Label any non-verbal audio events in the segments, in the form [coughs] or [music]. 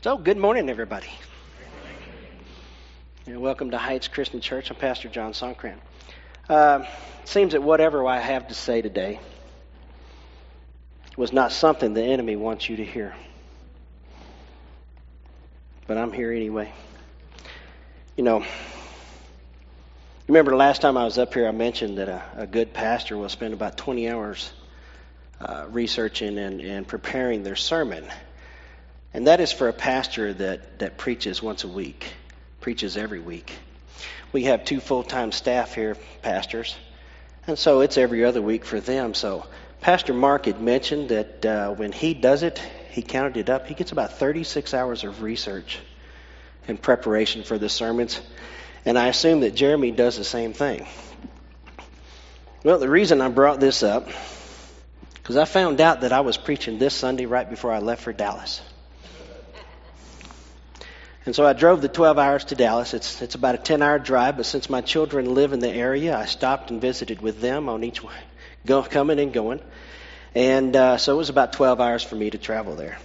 So, good morning, everybody. And welcome to Heights Christian Church. I'm Pastor John Sonkran. Uh, seems that whatever I have to say today was not something the enemy wants you to hear. But I'm here anyway. You know, remember the last time I was up here, I mentioned that a, a good pastor will spend about 20 hours uh, researching and, and preparing their sermon. And that is for a pastor that, that preaches once a week, preaches every week. We have two full time staff here, pastors, and so it's every other week for them. So Pastor Mark had mentioned that uh, when he does it, he counted it up, he gets about 36 hours of research in preparation for the sermons. And I assume that Jeremy does the same thing. Well, the reason I brought this up, because I found out that I was preaching this Sunday right before I left for Dallas. And so I drove the 12 hours to Dallas. It's, it's about a 10 hour drive, but since my children live in the area, I stopped and visited with them on each go, coming and going. And uh, so it was about 12 hours for me to travel there.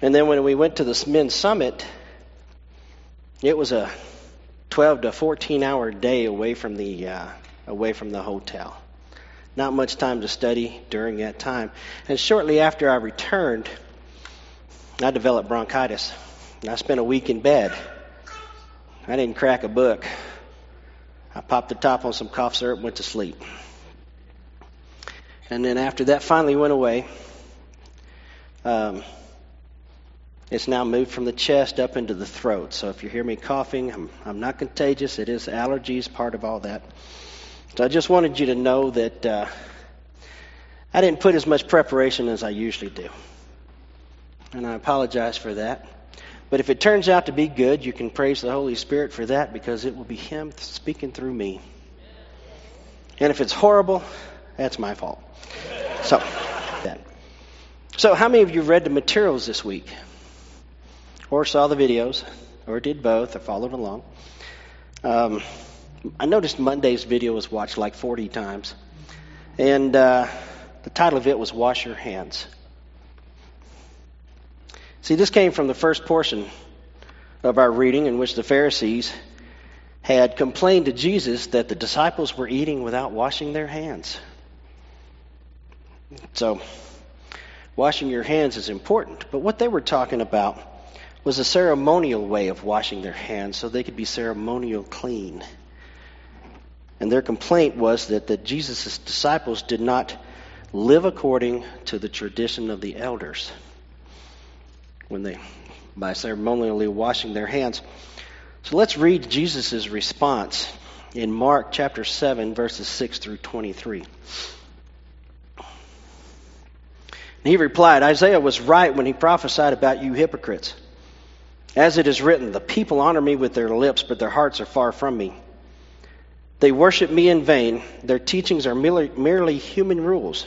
And then when we went to the men's summit, it was a 12 to 14 hour day away from the uh, away from the hotel. Not much time to study during that time. And shortly after I returned, I developed bronchitis. I spent a week in bed. I didn't crack a book. I popped the top on some cough syrup and went to sleep. And then after that finally went away, um, it's now moved from the chest up into the throat. So if you hear me coughing, I'm, I'm not contagious. It is allergies, part of all that. So I just wanted you to know that uh, I didn't put as much preparation as I usually do. And I apologize for that. But if it turns out to be good, you can praise the Holy Spirit for that because it will be Him speaking through me. And if it's horrible, that's my fault. So, that. So, how many of you read the materials this week? Or saw the videos? Or did both? Or followed along? Um, I noticed Monday's video was watched like 40 times. And uh, the title of it was Wash Your Hands. See, this came from the first portion of our reading in which the Pharisees had complained to Jesus that the disciples were eating without washing their hands. So, washing your hands is important. But what they were talking about was a ceremonial way of washing their hands so they could be ceremonial clean. And their complaint was that, that Jesus' disciples did not live according to the tradition of the elders when they by ceremonially washing their hands. So let's read Jesus' response in Mark chapter 7, verses 6 through 23. And he replied, Isaiah was right when he prophesied about you hypocrites. As it is written, the people honor me with their lips, but their hearts are far from me. They worship me in vain. Their teachings are merely, merely human rules.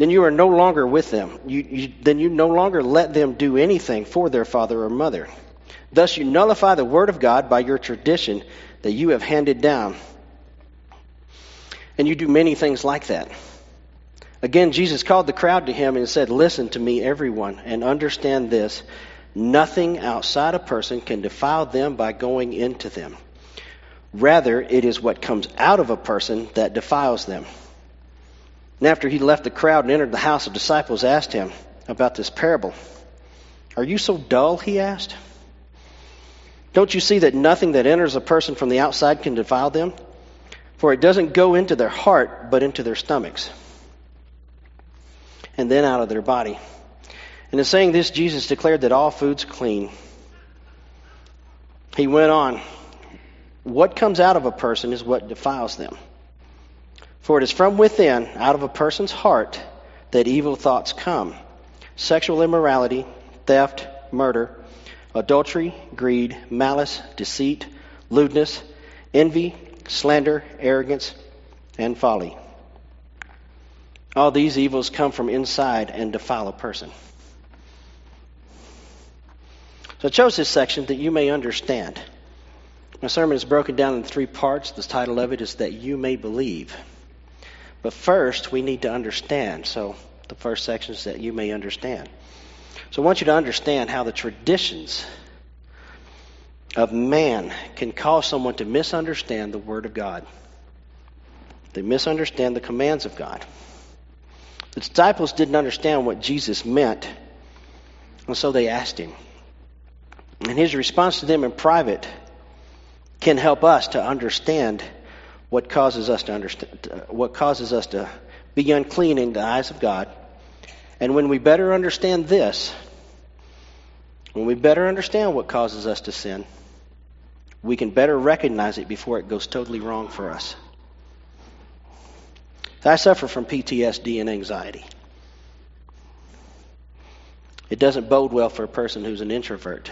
then you are no longer with them. You, you, then you no longer let them do anything for their father or mother. Thus you nullify the word of God by your tradition that you have handed down. And you do many things like that. Again, Jesus called the crowd to him and said, Listen to me, everyone, and understand this. Nothing outside a person can defile them by going into them. Rather, it is what comes out of a person that defiles them. And after he left the crowd and entered the house, the disciples asked him about this parable. Are you so dull? He asked. Don't you see that nothing that enters a person from the outside can defile them? For it doesn't go into their heart, but into their stomachs, and then out of their body. And in saying this, Jesus declared that all food's clean. He went on, What comes out of a person is what defiles them. For it is from within, out of a person's heart, that evil thoughts come sexual immorality, theft, murder, adultery, greed, malice, deceit, lewdness, envy, slander, arrogance, and folly. All these evils come from inside and defile a person. So I chose this section that you may understand. My sermon is broken down in three parts. The title of it is That You May Believe. But first, we need to understand. So the first section is That You May Understand. So I want you to understand how the traditions of man can cause someone to misunderstand the Word of God. They misunderstand the commands of God. The disciples didn't understand what Jesus meant, and so they asked him. And his response to them in private can help us to understand what causes us to understand what causes us to be unclean in the eyes of God. And when we better understand this, when we better understand what causes us to sin, we can better recognize it before it goes totally wrong for us. I suffer from PTSD and anxiety. It doesn't bode well for a person who's an introvert.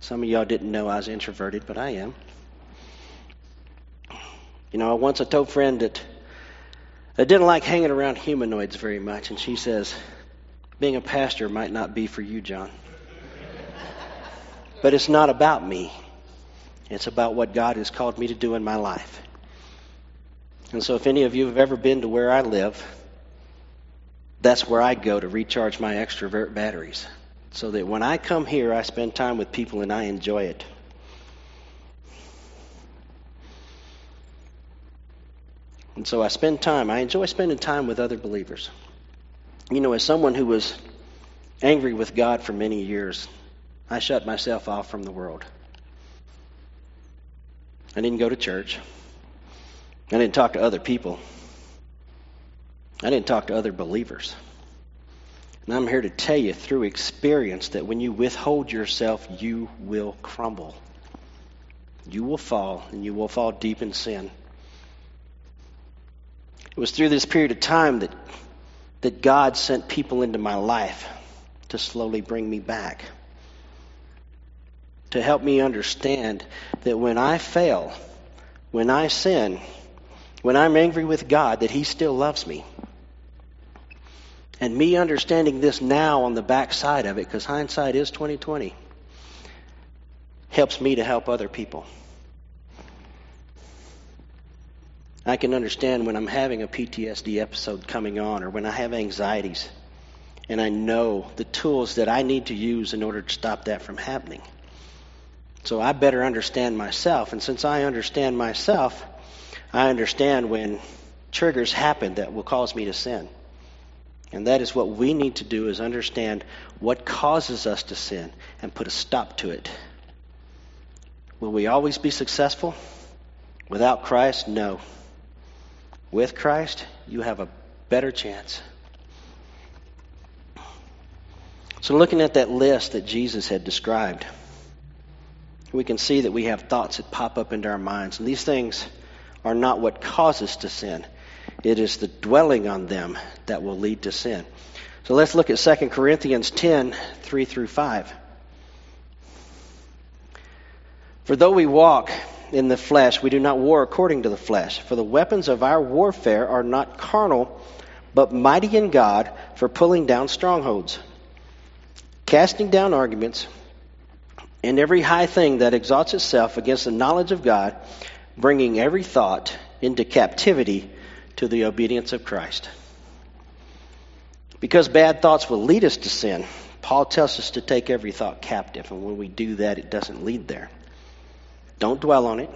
some of y'all didn't know I was introverted, but I am. You know, once I told a friend that I didn't like hanging around humanoids very much, and she says, being a pastor might not be for you, John. [laughs] but it's not about me. It's about what God has called me to do in my life. And so, if any of you have ever been to where I live, that's where I go to recharge my extrovert batteries. So that when I come here, I spend time with people and I enjoy it. And so I spend time, I enjoy spending time with other believers. You know, as someone who was angry with God for many years, I shut myself off from the world. I didn't go to church. I didn't talk to other people. I didn't talk to other believers. And I'm here to tell you through experience that when you withhold yourself, you will crumble. You will fall, and you will fall deep in sin. It was through this period of time that, that God sent people into my life to slowly bring me back to help me understand that when I fail, when I sin, when I'm angry with God, that He still loves me. And me understanding this now on the backside of it, because hindsight is 2020, helps me to help other people. I can understand when I'm having a PTSD episode coming on or when I have anxieties and I know the tools that I need to use in order to stop that from happening. So I better understand myself. And since I understand myself, I understand when triggers happen that will cause me to sin. And that is what we need to do is understand what causes us to sin and put a stop to it. Will we always be successful? Without Christ, no. With Christ, you have a better chance. So, looking at that list that Jesus had described, we can see that we have thoughts that pop up into our minds. And these things are not what cause us to sin, it is the dwelling on them that will lead to sin. So let's look at 2 Corinthians 10 3 through 5. For though we walk in the flesh, we do not war according to the flesh. For the weapons of our warfare are not carnal, but mighty in God for pulling down strongholds, casting down arguments and every high thing that exalts itself against the knowledge of God, bringing every thought into captivity to the obedience of Christ. Because bad thoughts will lead us to sin, Paul tells us to take every thought captive, and when we do that, it doesn't lead there. Don't dwell on it.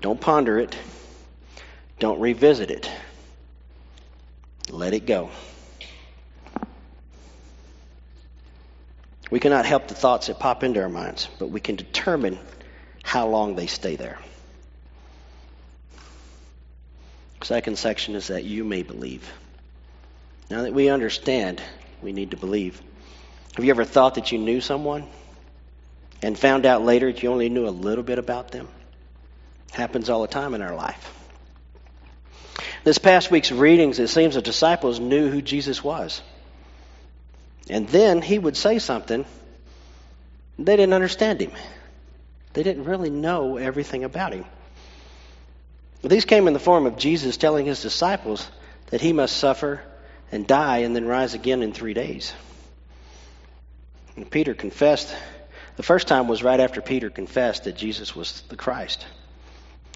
Don't ponder it. Don't revisit it. Let it go. We cannot help the thoughts that pop into our minds, but we can determine how long they stay there. Second section is that you may believe. Now that we understand, we need to believe. Have you ever thought that you knew someone and found out later that you only knew a little bit about them? happens all the time in our life. This past week's readings, it seems the disciples knew who Jesus was. And then he would say something They didn't understand him. They didn't really know everything about him. These came in the form of Jesus telling his disciples that he must suffer and die and then rise again in three days. And Peter confessed. The first time was right after Peter confessed that Jesus was the Christ.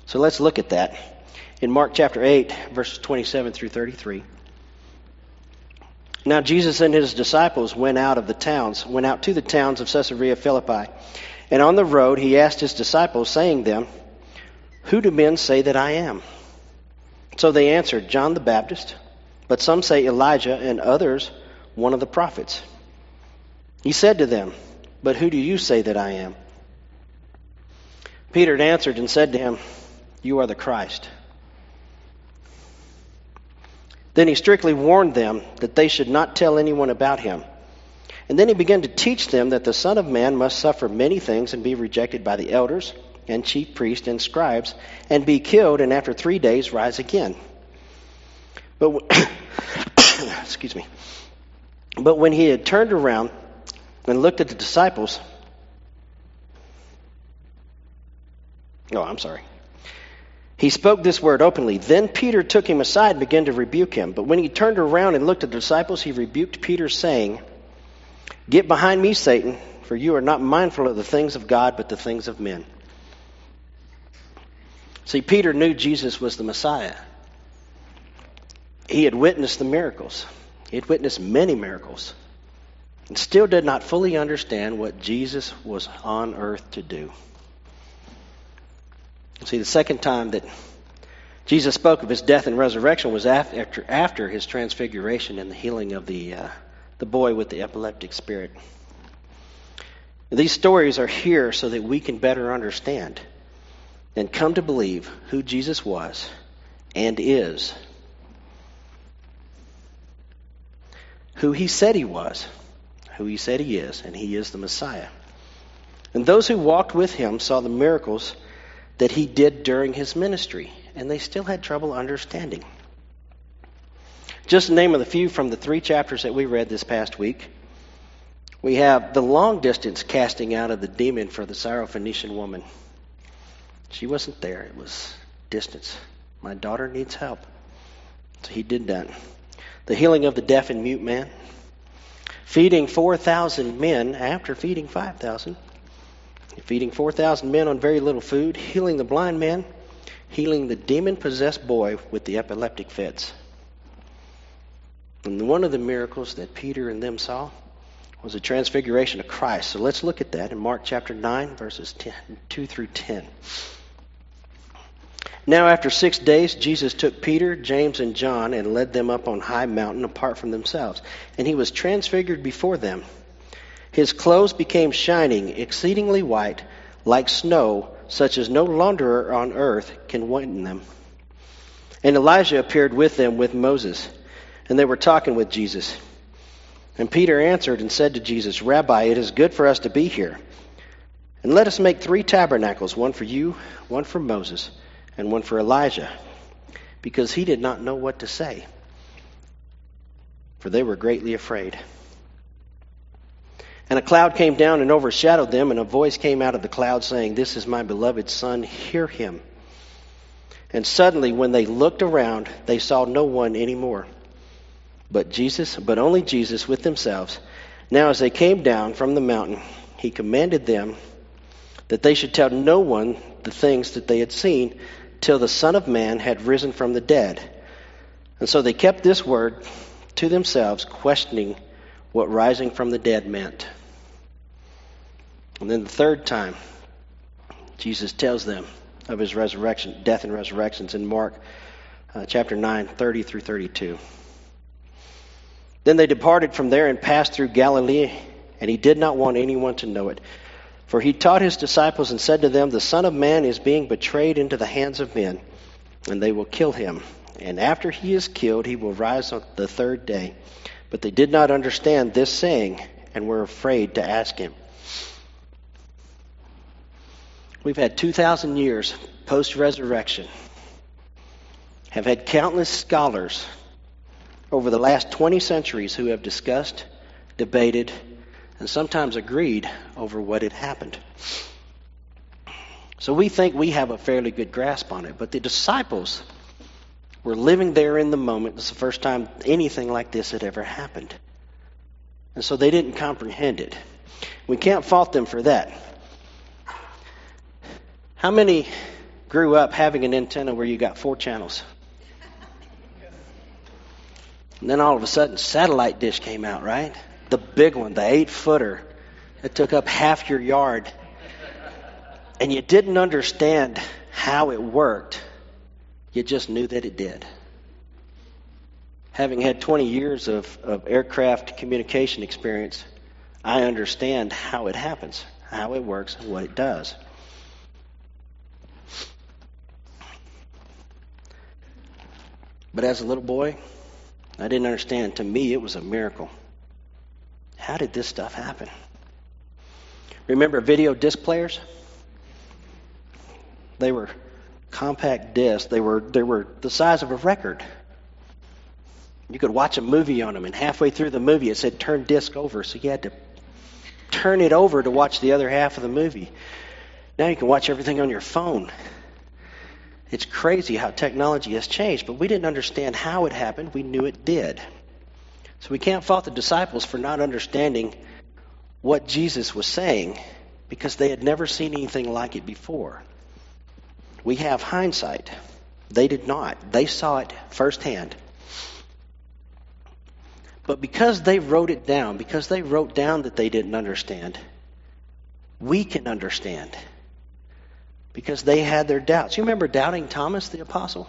So let's look at that. In Mark chapter 8, verses 27 through 33. Now Jesus and his disciples went out of the towns, went out to the towns of Caesarea Philippi. And on the road he asked his disciples, saying them, Who do men say that I am? So they answered, John the Baptist, but some say Elijah, and others one of the prophets. He said to them, But who do you say that I am? Peter answered and said to him, You are the Christ. Then he strictly warned them that they should not tell anyone about him. And then he began to teach them that the Son of Man must suffer many things and be rejected by the elders and chief priests and scribes and be killed and after three days rise again. But [coughs] excuse me. But when he had turned around and looked at the disciples, oh, I'm sorry. He spoke this word openly. Then Peter took him aside and began to rebuke him. But when he turned around and looked at the disciples, he rebuked Peter, saying, Get behind me, Satan, for you are not mindful of the things of God, but the things of men. See, Peter knew Jesus was the Messiah. He had witnessed the miracles, he had witnessed many miracles, and still did not fully understand what Jesus was on earth to do. See, the second time that Jesus spoke of his death and resurrection was after, after his transfiguration and the healing of the, uh, the boy with the epileptic spirit. These stories are here so that we can better understand and come to believe who Jesus was and is, who he said he was, who he said he is, and he is the Messiah. And those who walked with him saw the miracles that he did during his ministry, and they still had trouble understanding. Just to name of the few from the three chapters that we read this past week, we have the long distance casting out of the demon for the Syrophoenician woman. She wasn't there, it was distance. My daughter needs help. So he did that. The healing of the deaf and mute man. Feeding 4,000 men after feeding 5,000 feeding 4,000 men on very little food, healing the blind man, healing the demon possessed boy with the epileptic fits. And one of the miracles that Peter and them saw was the transfiguration of Christ. So let's look at that in Mark chapter 9, verses 10, 2 through 10. Now, after six days, Jesus took Peter, James, and John and led them up on high mountain apart from themselves. And he was transfigured before them. His clothes became shining, exceedingly white, like snow, such as no launderer on earth can whiten them. And Elijah appeared with them with Moses, and they were talking with Jesus. And Peter answered and said to Jesus, Rabbi, it is good for us to be here. And let us make three tabernacles, one for you, one for Moses, and one for Elijah. Because he did not know what to say, for they were greatly afraid. And a cloud came down and overshadowed them, and a voice came out of the cloud saying, This is my beloved Son, hear him. And suddenly, when they looked around, they saw no one anymore but Jesus, but only Jesus with themselves. Now, as they came down from the mountain, he commanded them that they should tell no one the things that they had seen till the Son of Man had risen from the dead. And so they kept this word to themselves, questioning what rising from the dead meant. And then the third time, Jesus tells them of his resurrection, death and resurrections in Mark uh, chapter 9, 30 through 32. Then they departed from there and passed through Galilee, and he did not want anyone to know it. For he taught his disciples and said to them, The Son of Man is being betrayed into the hands of men, and they will kill him. And after he is killed, he will rise on the third day. But they did not understand this saying, and were afraid to ask him. We've had 2,000 years post resurrection, have had countless scholars over the last 20 centuries who have discussed, debated, and sometimes agreed over what had happened. So we think we have a fairly good grasp on it, but the disciples were living there in the moment. It's the first time anything like this had ever happened. And so they didn't comprehend it. We can't fault them for that. How many grew up having an antenna where you got four channels? And then all of a sudden, satellite dish came out, right? The big one, the eight footer that took up half your yard. And you didn't understand how it worked, you just knew that it did. Having had 20 years of, of aircraft communication experience, I understand how it happens, how it works, and what it does. But as a little boy, I didn't understand. To me, it was a miracle. How did this stuff happen? Remember video disc players? They were compact discs. They were they were the size of a record. You could watch a movie on them, and halfway through the movie, it said "turn disc over," so you had to turn it over to watch the other half of the movie. Now you can watch everything on your phone. It's crazy how technology has changed, but we didn't understand how it happened. We knew it did. So we can't fault the disciples for not understanding what Jesus was saying because they had never seen anything like it before. We have hindsight. They did not. They saw it firsthand. But because they wrote it down, because they wrote down that they didn't understand, we can understand because they had their doubts. You remember doubting Thomas the apostle?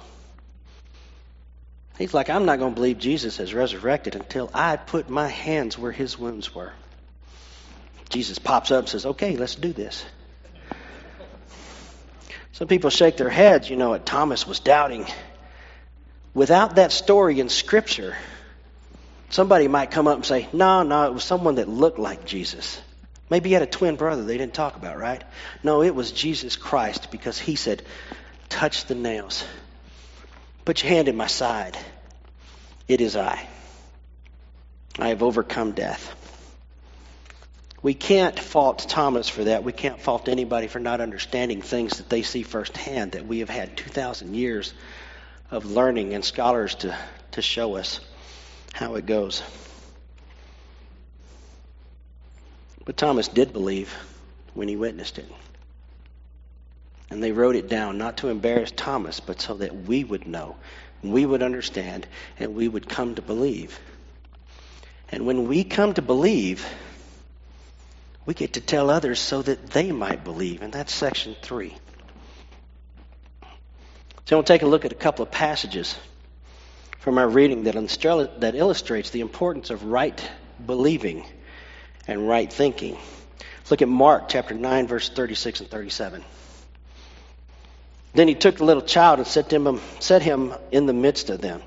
He's like, I'm not going to believe Jesus has resurrected until I put my hands where his wounds were. Jesus pops up and says, Okay, let's do this. Some people shake their heads, you know, what Thomas was doubting. Without that story in Scripture, somebody might come up and say, No, no, it was someone that looked like Jesus. Maybe he had a twin brother they didn't talk about, right? No, it was Jesus Christ because he said, Touch the nails. Put your hand in my side. It is I. I have overcome death. We can't fault Thomas for that. We can't fault anybody for not understanding things that they see firsthand that we have had 2,000 years of learning and scholars to, to show us how it goes. But Thomas did believe when he witnessed it. And they wrote it down not to embarrass Thomas, but so that we would know, we would understand, and we would come to believe. And when we come to believe, we get to tell others so that they might believe. And that's section three. So we'll take a look at a couple of passages from our reading that, that illustrates the importance of right believing and right thinking. Let's look at Mark chapter 9, verse 36 and 37. Then he took the little child and set him, set him in the midst of them.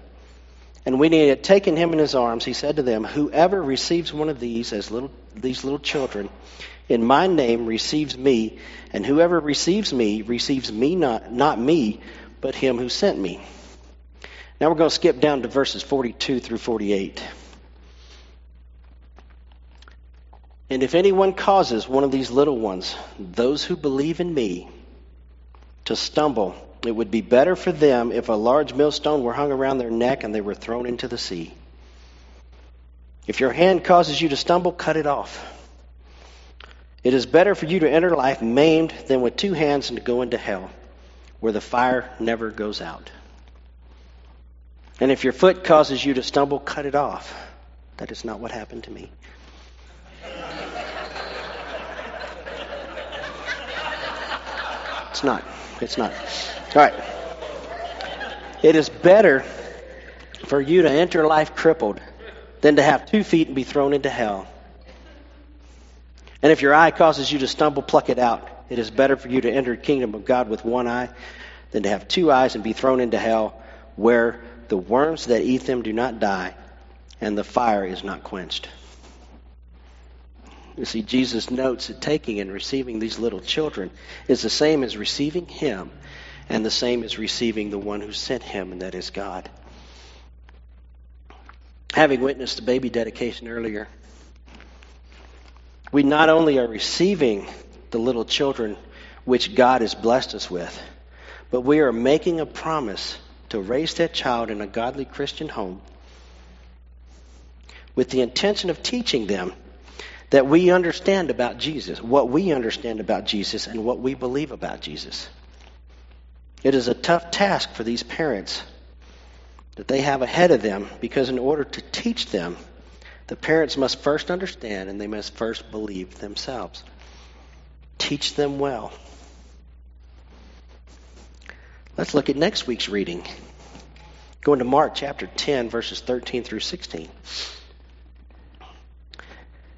And when he had taken him in his arms, he said to them, Whoever receives one of these as little, these little children in my name receives me, and whoever receives me receives me not, not me, but him who sent me. Now we're going to skip down to verses 42 through 48. And if anyone causes one of these little ones, those who believe in me, to stumble, it would be better for them if a large millstone were hung around their neck and they were thrown into the sea. If your hand causes you to stumble, cut it off. It is better for you to enter life maimed than with two hands and to go into hell, where the fire never goes out. And if your foot causes you to stumble, cut it off. That is not what happened to me. It's not. It's not. All right. It is better for you to enter life crippled than to have two feet and be thrown into hell. And if your eye causes you to stumble, pluck it out. It is better for you to enter the kingdom of God with one eye than to have two eyes and be thrown into hell, where the worms that eat them do not die, and the fire is not quenched. You see, Jesus notes that taking and receiving these little children is the same as receiving Him, and the same as receiving the one who sent Him, and that is God. Having witnessed the baby dedication earlier, We not only are receiving the little children which God has blessed us with, but we are making a promise to raise that child in a godly Christian home with the intention of teaching them that we understand about Jesus, what we understand about Jesus, and what we believe about Jesus. It is a tough task for these parents that they have ahead of them because, in order to teach them, the parents must first understand and they must first believe themselves. Teach them well. Let's look at next week's reading. Going to Mark chapter 10, verses 13 through 16.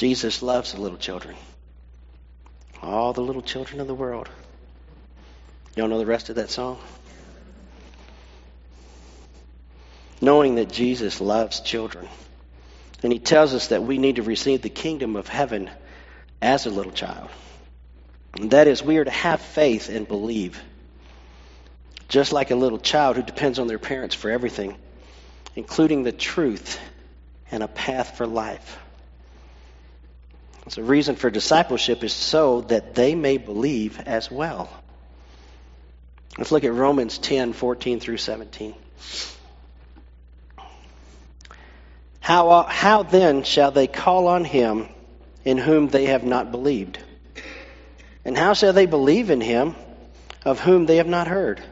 Jesus loves the little children. All the little children of the world. Y'all know the rest of that song? Knowing that Jesus loves children. And he tells us that we need to receive the kingdom of heaven as a little child. And that is, we are to have faith and believe. Just like a little child who depends on their parents for everything, including the truth and a path for life. So, the reason for discipleship is so that they may believe as well. Let's look at Romans 10 14 through 17. How, uh, how then shall they call on him in whom they have not believed? And how shall they believe in him of whom they have not heard?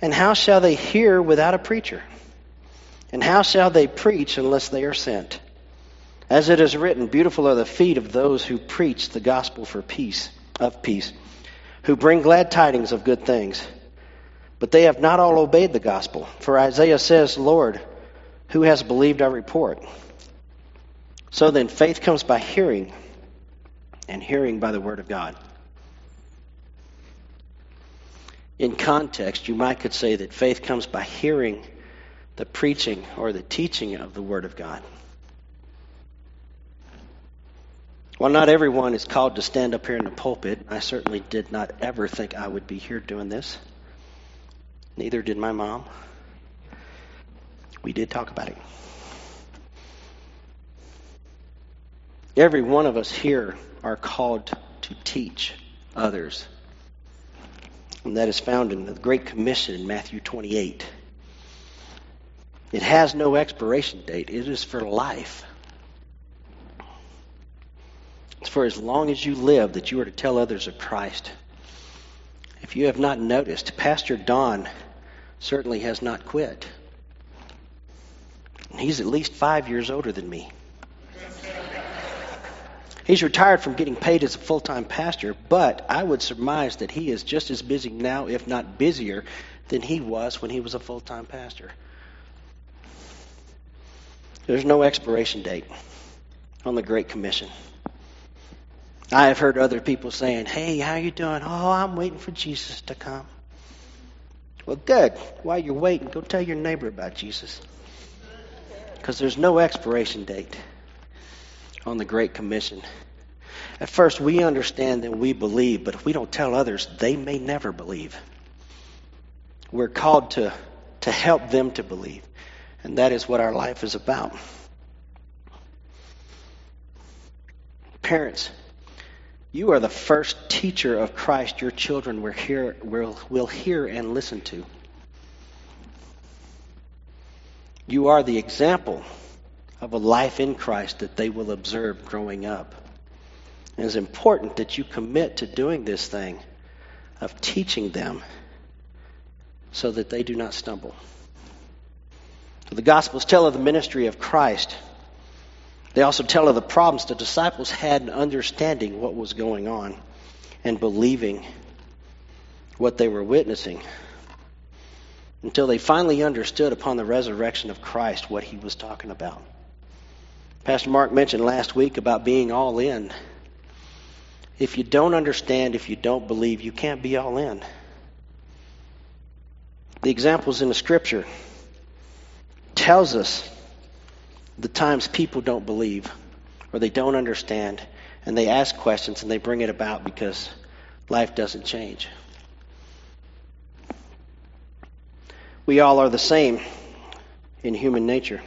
And how shall they hear without a preacher? And how shall they preach unless they are sent? As it is written, beautiful are the feet of those who preach the gospel for peace, of peace, who bring glad tidings of good things. But they have not all obeyed the gospel. For Isaiah says, Lord, who has believed our report? So then, faith comes by hearing, and hearing by the word of God. In context, you might could say that faith comes by hearing the preaching or the teaching of the word of God. While not everyone is called to stand up here in the pulpit, I certainly did not ever think I would be here doing this. Neither did my mom. We did talk about it. Every one of us here are called to teach others. And that is found in the Great Commission in Matthew 28. It has no expiration date, it is for life. It's for as long as you live that you are to tell others of Christ. If you have not noticed, Pastor Don certainly has not quit. He's at least five years older than me. He's retired from getting paid as a full time pastor, but I would surmise that he is just as busy now, if not busier, than he was when he was a full time pastor. There's no expiration date on the Great Commission. I have heard other people saying, "Hey, how you doing?" "Oh, I'm waiting for Jesus to come." Well, good. While you're waiting, go tell your neighbor about Jesus because there's no expiration date on the Great Commission. At first, we understand and we believe, but if we don't tell others, they may never believe. We're called to, to help them to believe, and that is what our life is about. Parents, you are the first teacher of Christ your children will hear, will, will hear and listen to. You are the example of a life in Christ that they will observe growing up. It's important that you commit to doing this thing of teaching them so that they do not stumble. The Gospels tell of the ministry of Christ. They also tell of the problems the disciples had in understanding what was going on and believing what they were witnessing until they finally understood upon the resurrection of Christ what he was talking about. Pastor Mark mentioned last week about being all in. If you don't understand, if you don't believe, you can't be all in. The examples in the scripture tells us the times people don't believe or they don't understand and they ask questions and they bring it about because life doesn't change. We all are the same in human nature.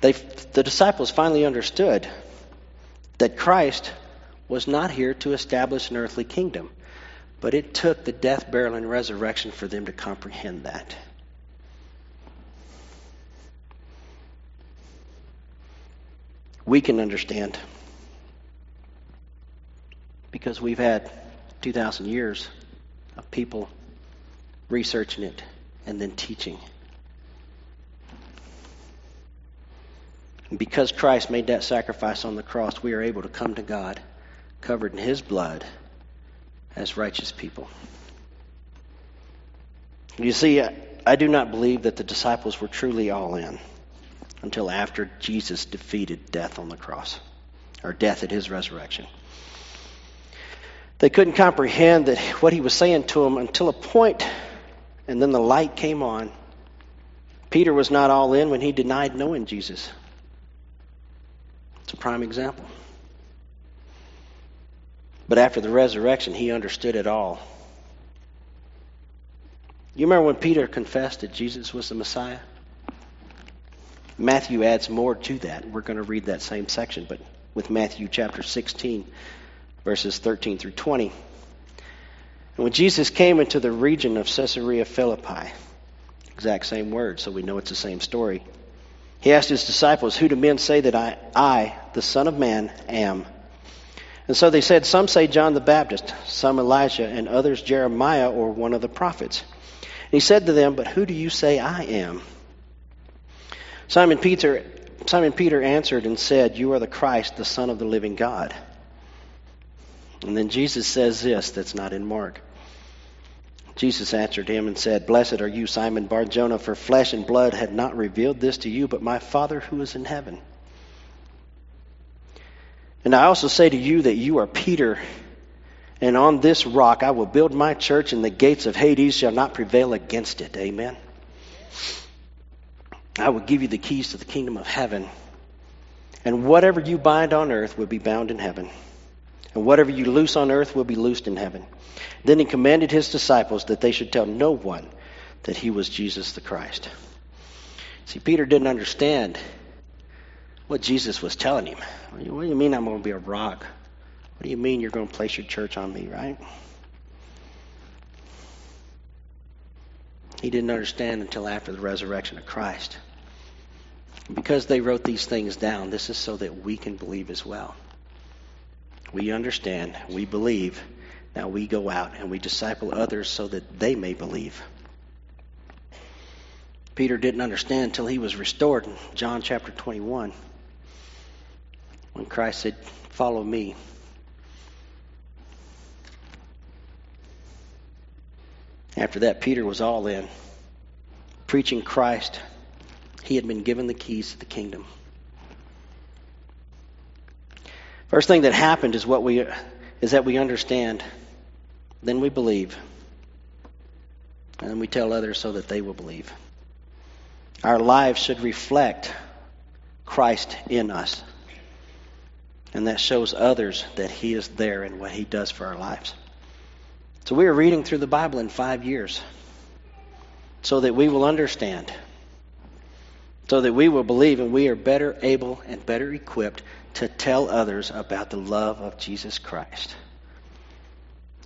They, the disciples finally understood that Christ was not here to establish an earthly kingdom, but it took the death, burial, and resurrection for them to comprehend that. We can understand because we've had 2,000 years of people researching it and then teaching. Because Christ made that sacrifice on the cross, we are able to come to God covered in His blood as righteous people. You see, I do not believe that the disciples were truly all in until after Jesus defeated death on the cross, or death at His resurrection. They couldn't comprehend that what He was saying to them until a point, and then the light came on. Peter was not all in when he denied knowing Jesus. It's a prime example. But after the resurrection, he understood it all. You remember when Peter confessed that Jesus was the Messiah? Matthew adds more to that. We're going to read that same section, but with Matthew chapter 16, verses 13 through 20. And when Jesus came into the region of Caesarea Philippi, exact same word, so we know it's the same story. He asked his disciples, Who do men say that I, I, the Son of Man, am? And so they said, Some say John the Baptist, some Elijah, and others Jeremiah or one of the prophets. And he said to them, But who do you say I am? Simon Peter, Simon Peter answered and said, You are the Christ, the Son of the living God. And then Jesus says this that's not in Mark. Jesus answered him and said, Blessed are you, Simon Bar Jonah, for flesh and blood had not revealed this to you, but my Father who is in heaven. And I also say to you that you are Peter, and on this rock I will build my church, and the gates of Hades shall not prevail against it. Amen. I will give you the keys to the kingdom of heaven, and whatever you bind on earth will be bound in heaven, and whatever you loose on earth will be loosed in heaven. Then he commanded his disciples that they should tell no one that he was Jesus the Christ. See, Peter didn't understand what Jesus was telling him. What do you mean I'm going to be a rock? What do you mean you're going to place your church on me, right? He didn't understand until after the resurrection of Christ. Because they wrote these things down, this is so that we can believe as well. We understand, we believe, now we go out and we disciple others so that they may believe. Peter didn't understand until he was restored in John chapter 21 when Christ said, Follow me. After that, Peter was all in, preaching Christ. He had been given the keys to the kingdom. First thing that happened is what we is that we understand then we believe. And then we tell others so that they will believe. Our lives should reflect Christ in us. And that shows others that He is there and what He does for our lives. So we are reading through the Bible in five years so that we will understand, so that we will believe, and we are better able and better equipped to tell others about the love of Jesus Christ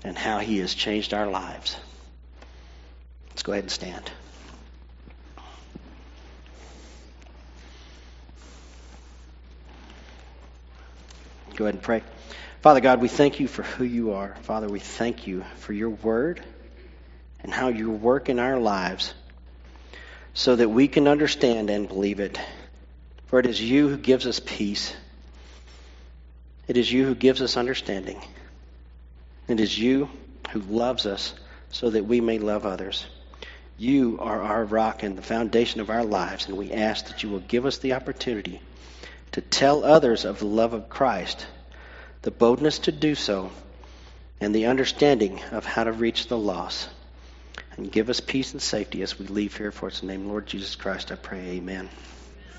and how He has changed our lives. Let's go ahead and stand. Go ahead and pray. Father God, we thank you for who you are. Father, we thank you for your word and how you work in our lives so that we can understand and believe it. For it is you who gives us peace. It is you who gives us understanding. It is you who loves us so that we may love others. You are our rock and the foundation of our lives, and we ask that you will give us the opportunity to tell others of the love of Christ, the boldness to do so, and the understanding of how to reach the lost and give us peace and safety as we leave here. For it's the name Lord Jesus Christ I pray. Amen.